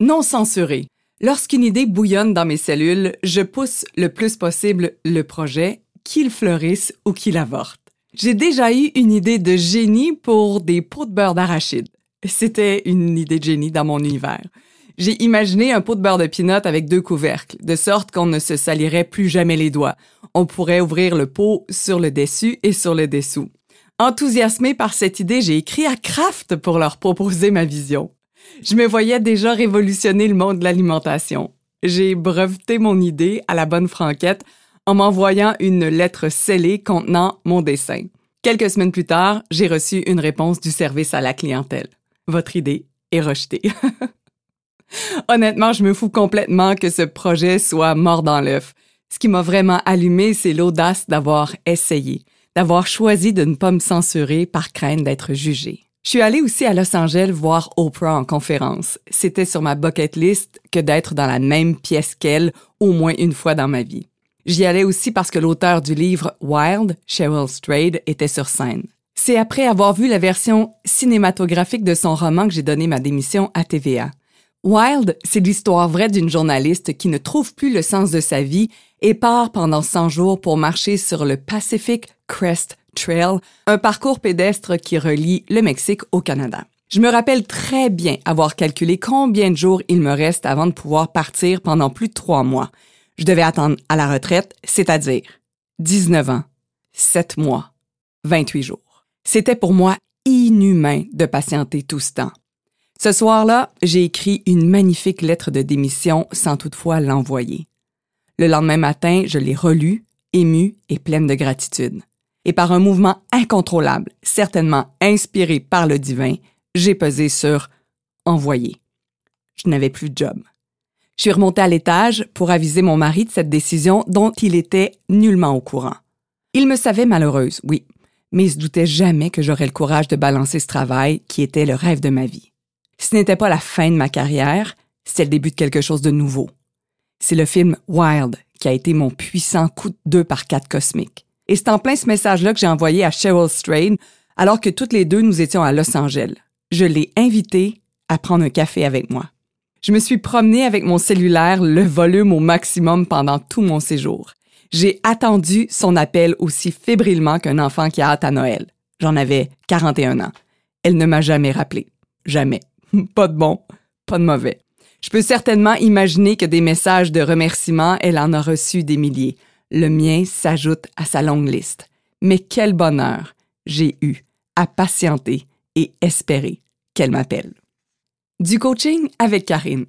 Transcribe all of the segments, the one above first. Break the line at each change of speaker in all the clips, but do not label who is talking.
Non censuré. Lorsqu'une idée bouillonne dans mes cellules, je pousse le plus possible le projet, qu'il fleurisse ou qu'il avorte. J'ai déjà eu une idée de génie pour des pots de beurre d'arachide. C'était une idée de génie dans mon univers. J'ai imaginé un pot de beurre de pinot avec deux couvercles, de sorte qu'on ne se salirait plus jamais les doigts. On pourrait ouvrir le pot sur le dessus et sur le dessous. Enthousiasmé par cette idée, j'ai écrit à Kraft pour leur proposer ma vision. Je me voyais déjà révolutionner le monde de l'alimentation. J'ai breveté mon idée à la bonne franquette en m'envoyant une lettre scellée contenant mon dessin. Quelques semaines plus tard, j'ai reçu une réponse du service à la clientèle. Votre idée est rejetée. Honnêtement, je me fous complètement que ce projet soit mort dans l'œuf. Ce qui m'a vraiment allumé, c'est l'audace d'avoir essayé, d'avoir choisi de ne pas me censurer par crainte d'être jugé. Je suis allée aussi à Los Angeles voir Oprah en conférence. C'était sur ma bucket list que d'être dans la même pièce qu'elle au moins une fois dans ma vie. J'y allais aussi parce que l'auteur du livre Wild, Cheryl Strayed, était sur scène. C'est après avoir vu la version cinématographique de son roman que j'ai donné ma démission à TVA. Wild, c'est l'histoire vraie d'une journaliste qui ne trouve plus le sens de sa vie et part pendant 100 jours pour marcher sur le Pacific Crest Trail, un parcours pédestre qui relie le Mexique au Canada. Je me rappelle très bien avoir calculé combien de jours il me reste avant de pouvoir partir pendant plus de trois mois. Je devais attendre à la retraite, c'est-à-dire 19 ans, 7 mois, 28 jours. C'était pour moi inhumain de patienter tout ce temps. Ce soir-là, j'ai écrit une magnifique lettre de démission sans toutefois l'envoyer. Le lendemain matin, je l'ai relue, émue et pleine de gratitude et par un mouvement incontrôlable, certainement inspiré par le divin, j'ai pesé sur Envoyer. Je n'avais plus de job. Je suis remontée à l'étage pour aviser mon mari de cette décision dont il était nullement au courant. Il me savait malheureuse, oui, mais il se doutait jamais que j'aurais le courage de balancer ce travail qui était le rêve de ma vie. Ce n'était pas la fin de ma carrière, c'était le début de quelque chose de nouveau. C'est le film Wild qui a été mon puissant coup de deux par quatre cosmique. Et c'est en plein ce message-là que j'ai envoyé à Cheryl Strain alors que toutes les deux nous étions à Los Angeles. Je l'ai invitée à prendre un café avec moi. Je me suis promenée avec mon cellulaire le volume au maximum pendant tout mon séjour. J'ai attendu son appel aussi fébrilement qu'un enfant qui a hâte à Noël. J'en avais 41 ans. Elle ne m'a jamais rappelé. Jamais. pas de bon, pas de mauvais. Je peux certainement imaginer que des messages de remerciement, elle en a reçu des milliers le mien s'ajoute à sa longue liste. Mais quel bonheur j'ai eu à patienter et espérer qu'elle m'appelle. Du coaching avec Karine.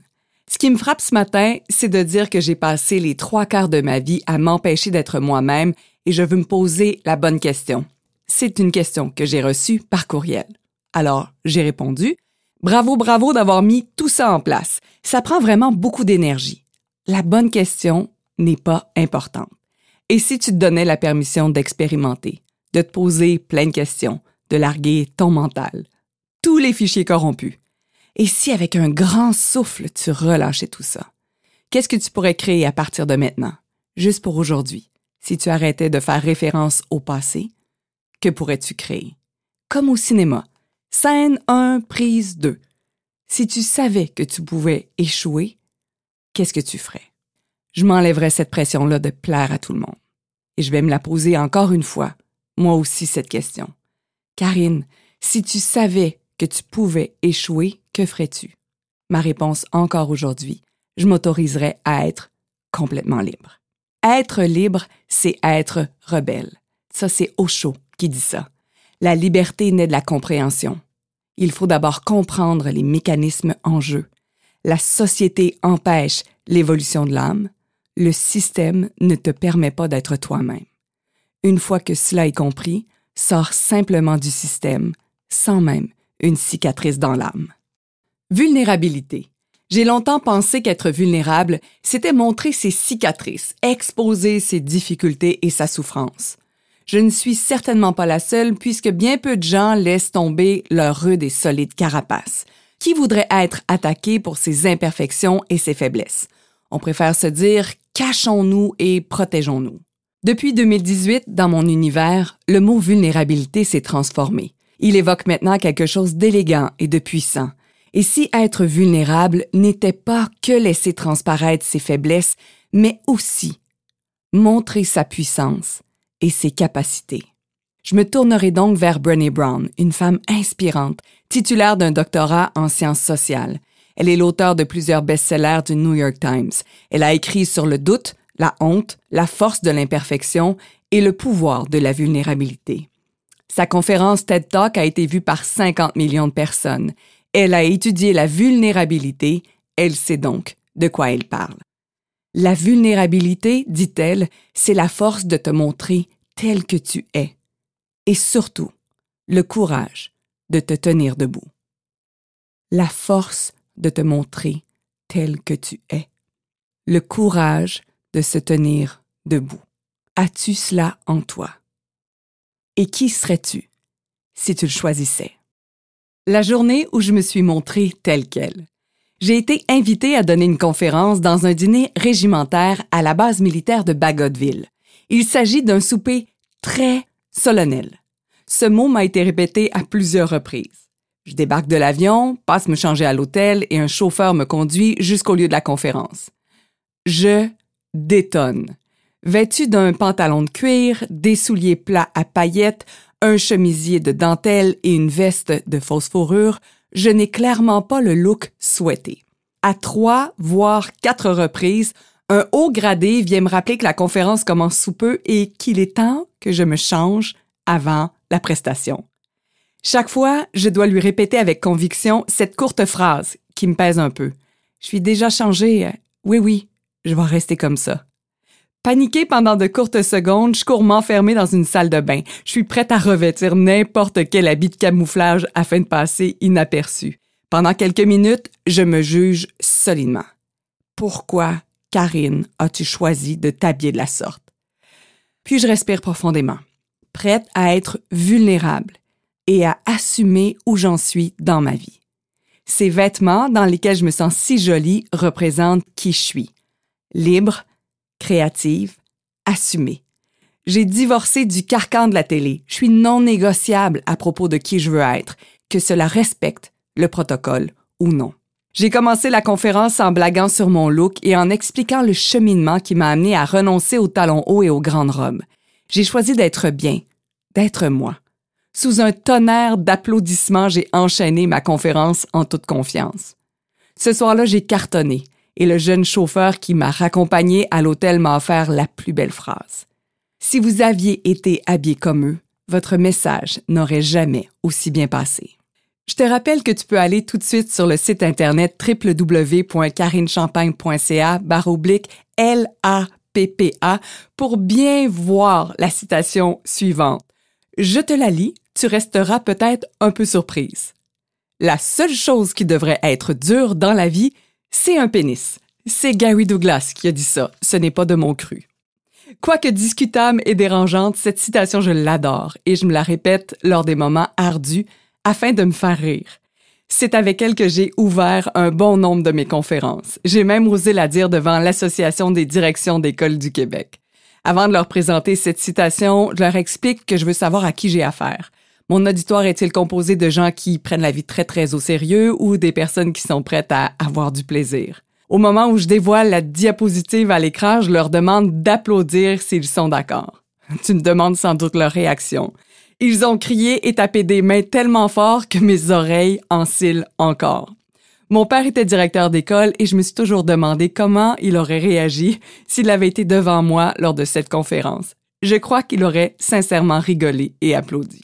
Ce qui me frappe ce matin, c'est de dire que j'ai passé les trois quarts de ma vie à m'empêcher d'être moi-même et je veux me poser la bonne question. C'est une question que j'ai reçue par courriel. Alors, j'ai répondu, bravo, bravo d'avoir mis tout ça en place. Ça prend vraiment beaucoup d'énergie. La bonne question n'est pas importante. Et si tu te donnais la permission d'expérimenter, de te poser plein de questions, de larguer ton mental, tous les fichiers corrompus, et si avec un grand souffle tu relâchais tout ça? Qu'est-ce que tu pourrais créer à partir de maintenant, juste pour aujourd'hui? Si tu arrêtais de faire référence au passé, que pourrais-tu créer? Comme au cinéma. Scène 1, prise 2. Si tu savais que tu pouvais échouer, qu'est-ce que tu ferais? Je m'enlèverai cette pression-là de plaire à tout le monde. Et je vais me la poser encore une fois, moi aussi, cette question. Karine, si tu savais que tu pouvais échouer, que ferais-tu? Ma réponse encore aujourd'hui, je m'autoriserais à être complètement libre. Être libre, c'est être rebelle. Ça, c'est Osho qui dit ça. La liberté naît de la compréhension. Il faut d'abord comprendre les mécanismes en jeu. La société empêche l'évolution de l'âme, le système ne te permet pas d'être toi-même. Une fois que cela est compris, sors simplement du système, sans même une cicatrice dans l'âme. Vulnérabilité. J'ai longtemps pensé qu'être vulnérable, c'était montrer ses cicatrices, exposer ses difficultés et sa souffrance. Je ne suis certainement pas la seule puisque bien peu de gens laissent tomber leur rude et solide carapace. Qui voudrait être attaqué pour ses imperfections et ses faiblesses? On préfère se dire cachons-nous et protégeons-nous. Depuis 2018, dans mon univers, le mot vulnérabilité s'est transformé. Il évoque maintenant quelque chose d'élégant et de puissant. Et si être vulnérable n'était pas que laisser transparaître ses faiblesses, mais aussi montrer sa puissance et ses capacités. Je me tournerai donc vers Brené Brown, une femme inspirante, titulaire d'un doctorat en sciences sociales. Elle est l'auteur de plusieurs best-sellers du New York Times. Elle a écrit sur le doute, la honte, la force de l'imperfection et le pouvoir de la vulnérabilité. Sa conférence TED Talk a été vue par 50 millions de personnes. Elle a étudié la vulnérabilité, elle sait donc de quoi elle parle. La vulnérabilité, dit-elle, c'est la force de te montrer tel que tu es. Et surtout, le courage de te tenir debout. La force de te montrer tel que tu es. Le courage de se tenir debout. As-tu cela en toi? Et qui serais-tu si tu le choisissais? La journée où je me suis montrée telle qu'elle. J'ai été invitée à donner une conférence dans un dîner régimentaire à la base militaire de Bagotville. Il s'agit d'un souper très solennel. Ce mot m'a été répété à plusieurs reprises. Je débarque de l'avion, passe me changer à l'hôtel et un chauffeur me conduit jusqu'au lieu de la conférence. Je détonne. Vêtu d'un pantalon de cuir, des souliers plats à paillettes, un chemisier de dentelle et une veste de fausse fourrure, je n'ai clairement pas le look souhaité. À trois, voire quatre reprises, un haut gradé vient me rappeler que la conférence commence sous peu et qu'il est temps que je me change avant la prestation. Chaque fois, je dois lui répéter avec conviction cette courte phrase qui me pèse un peu. Je suis déjà changée. Oui, oui, je vais rester comme ça. Paniquée pendant de courtes secondes, je cours m'enfermer dans une salle de bain. Je suis prête à revêtir n'importe quel habit de camouflage afin de passer inaperçu. Pendant quelques minutes, je me juge solidement. Pourquoi, Karine, as-tu choisi de t'habiller de la sorte? Puis je respire profondément, prête à être vulnérable et à assumer où j'en suis dans ma vie. Ces vêtements dans lesquels je me sens si jolie représentent qui je suis. Libre, créative, assumée. J'ai divorcé du carcan de la télé. Je suis non négociable à propos de qui je veux être, que cela respecte le protocole ou non. J'ai commencé la conférence en blaguant sur mon look et en expliquant le cheminement qui m'a amené à renoncer aux talons hauts et aux grandes robes. J'ai choisi d'être bien, d'être moi. Sous un tonnerre d'applaudissements, j'ai enchaîné ma conférence en toute confiance. Ce soir-là, j'ai cartonné et le jeune chauffeur qui m'a raccompagné à l'hôtel m'a offert la plus belle phrase. Si vous aviez été habillé comme eux, votre message n'aurait jamais aussi bien passé. Je te rappelle que tu peux aller tout de suite sur le site internet www.carinechampagne.ca baroblique L-A-P-P-A pour bien voir la citation suivante. Je te la lis tu resteras peut-être un peu surprise. La seule chose qui devrait être dure dans la vie, c'est un pénis. C'est Gary Douglas qui a dit ça, ce n'est pas de mon cru. Quoique discutable et dérangeante, cette citation, je l'adore et je me la répète lors des moments ardus afin de me faire rire. C'est avec elle que j'ai ouvert un bon nombre de mes conférences. J'ai même osé la dire devant l'Association des directions d'écoles du Québec. Avant de leur présenter cette citation, je leur explique que je veux savoir à qui j'ai affaire. Mon auditoire est-il composé de gens qui prennent la vie très très au sérieux ou des personnes qui sont prêtes à avoir du plaisir? Au moment où je dévoile la diapositive à l'écran, je leur demande d'applaudir s'ils sont d'accord. Tu me demandes sans doute leur réaction. Ils ont crié et tapé des mains tellement fort que mes oreilles oscillent encore. Mon père était directeur d'école et je me suis toujours demandé comment il aurait réagi s'il avait été devant moi lors de cette conférence. Je crois qu'il aurait sincèrement rigolé et applaudi.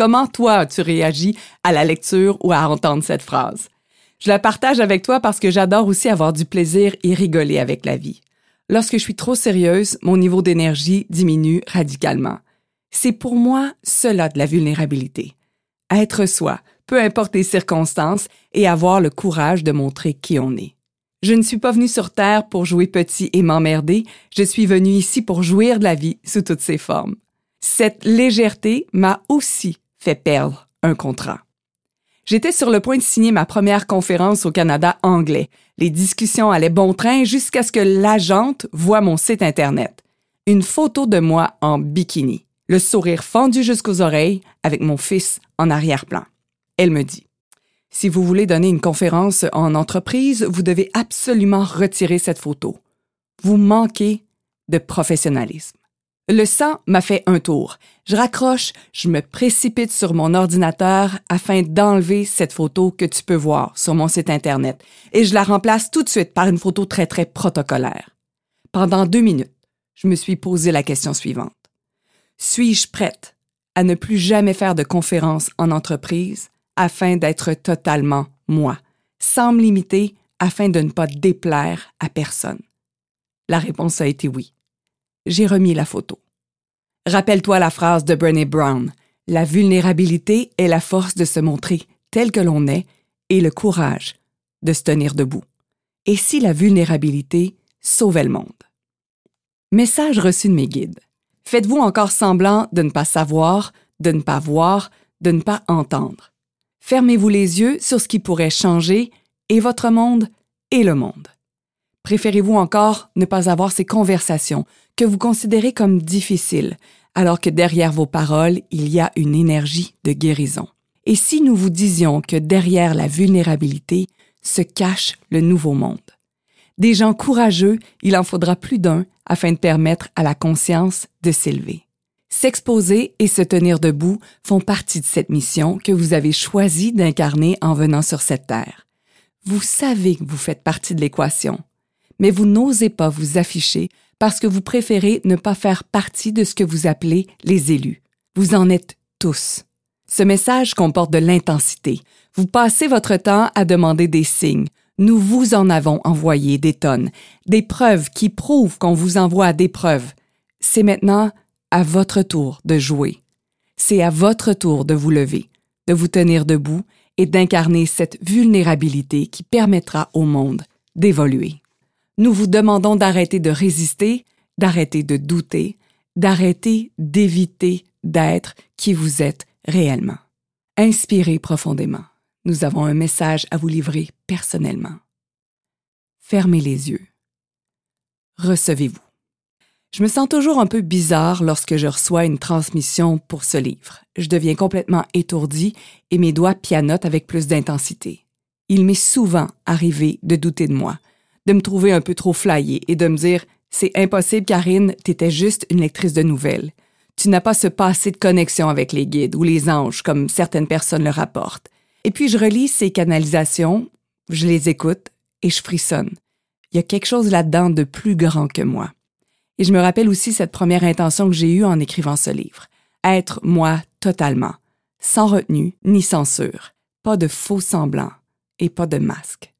Comment toi as-tu réagi à la lecture ou à entendre cette phrase? Je la partage avec toi parce que j'adore aussi avoir du plaisir et rigoler avec la vie. Lorsque je suis trop sérieuse, mon niveau d'énergie diminue radicalement. C'est pour moi cela de la vulnérabilité. Être soi, peu importe les circonstances, et avoir le courage de montrer qui on est. Je ne suis pas venue sur Terre pour jouer petit et m'emmerder, je suis venue ici pour jouir de la vie sous toutes ses formes. Cette légèreté m'a aussi fait perdre un contrat. J'étais sur le point de signer ma première conférence au Canada anglais. Les discussions allaient bon train jusqu'à ce que l'agente voie mon site Internet. Une photo de moi en bikini, le sourire fendu jusqu'aux oreilles avec mon fils en arrière-plan. Elle me dit Si vous voulez donner une conférence en entreprise, vous devez absolument retirer cette photo. Vous manquez de professionnalisme. Le sang m'a fait un tour. Je raccroche, je me précipite sur mon ordinateur afin d'enlever cette photo que tu peux voir sur mon site Internet et je la remplace tout de suite par une photo très très protocolaire. Pendant deux minutes, je me suis posé la question suivante. Suis-je prête à ne plus jamais faire de conférences en entreprise afin d'être totalement moi, sans me limiter afin de ne pas déplaire à personne? La réponse a été oui j'ai remis la photo. Rappelle-toi la phrase de Brené Brown. La vulnérabilité est la force de se montrer tel que l'on est et le courage de se tenir debout. Et si la vulnérabilité sauvait le monde? Message reçu de mes guides. Faites-vous encore semblant de ne pas savoir, de ne pas voir, de ne pas entendre. Fermez-vous les yeux sur ce qui pourrait changer et votre monde et le monde. Préférez-vous encore ne pas avoir ces conversations que vous considérez comme difficiles, alors que derrière vos paroles, il y a une énergie de guérison? Et si nous vous disions que derrière la vulnérabilité se cache le nouveau monde? Des gens courageux, il en faudra plus d'un afin de permettre à la conscience de s'élever. S'exposer et se tenir debout font partie de cette mission que vous avez choisi d'incarner en venant sur cette terre. Vous savez que vous faites partie de l'équation mais vous n'osez pas vous afficher parce que vous préférez ne pas faire partie de ce que vous appelez les élus. Vous en êtes tous. Ce message comporte de l'intensité. Vous passez votre temps à demander des signes. Nous vous en avons envoyé des tonnes, des preuves qui prouvent qu'on vous envoie des preuves. C'est maintenant à votre tour de jouer. C'est à votre tour de vous lever, de vous tenir debout et d'incarner cette vulnérabilité qui permettra au monde d'évoluer. Nous vous demandons d'arrêter de résister, d'arrêter de douter, d'arrêter d'éviter d'être qui vous êtes réellement. Inspirez profondément. Nous avons un message à vous livrer personnellement. Fermez les yeux. Recevez-vous. Je me sens toujours un peu bizarre lorsque je reçois une transmission pour ce livre. Je deviens complètement étourdi et mes doigts pianotent avec plus d'intensité. Il m'est souvent arrivé de douter de moi, de me trouver un peu trop flyée et de me dire c'est impossible, Karine, t'étais juste une lectrice de nouvelles. Tu n'as pas ce passé de connexion avec les guides ou les anges, comme certaines personnes le rapportent. Et puis je relis ces canalisations, je les écoute et je frissonne. Il y a quelque chose là-dedans de plus grand que moi. Et je me rappelle aussi cette première intention que j'ai eue en écrivant ce livre. Être moi totalement, sans retenue ni censure, pas de faux semblants et pas de masque.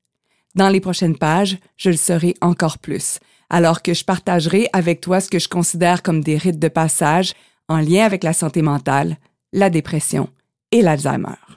Dans les prochaines pages, je le serai encore plus, alors que je partagerai avec toi ce que je considère comme des rites de passage en lien avec la santé mentale, la dépression et l'Alzheimer.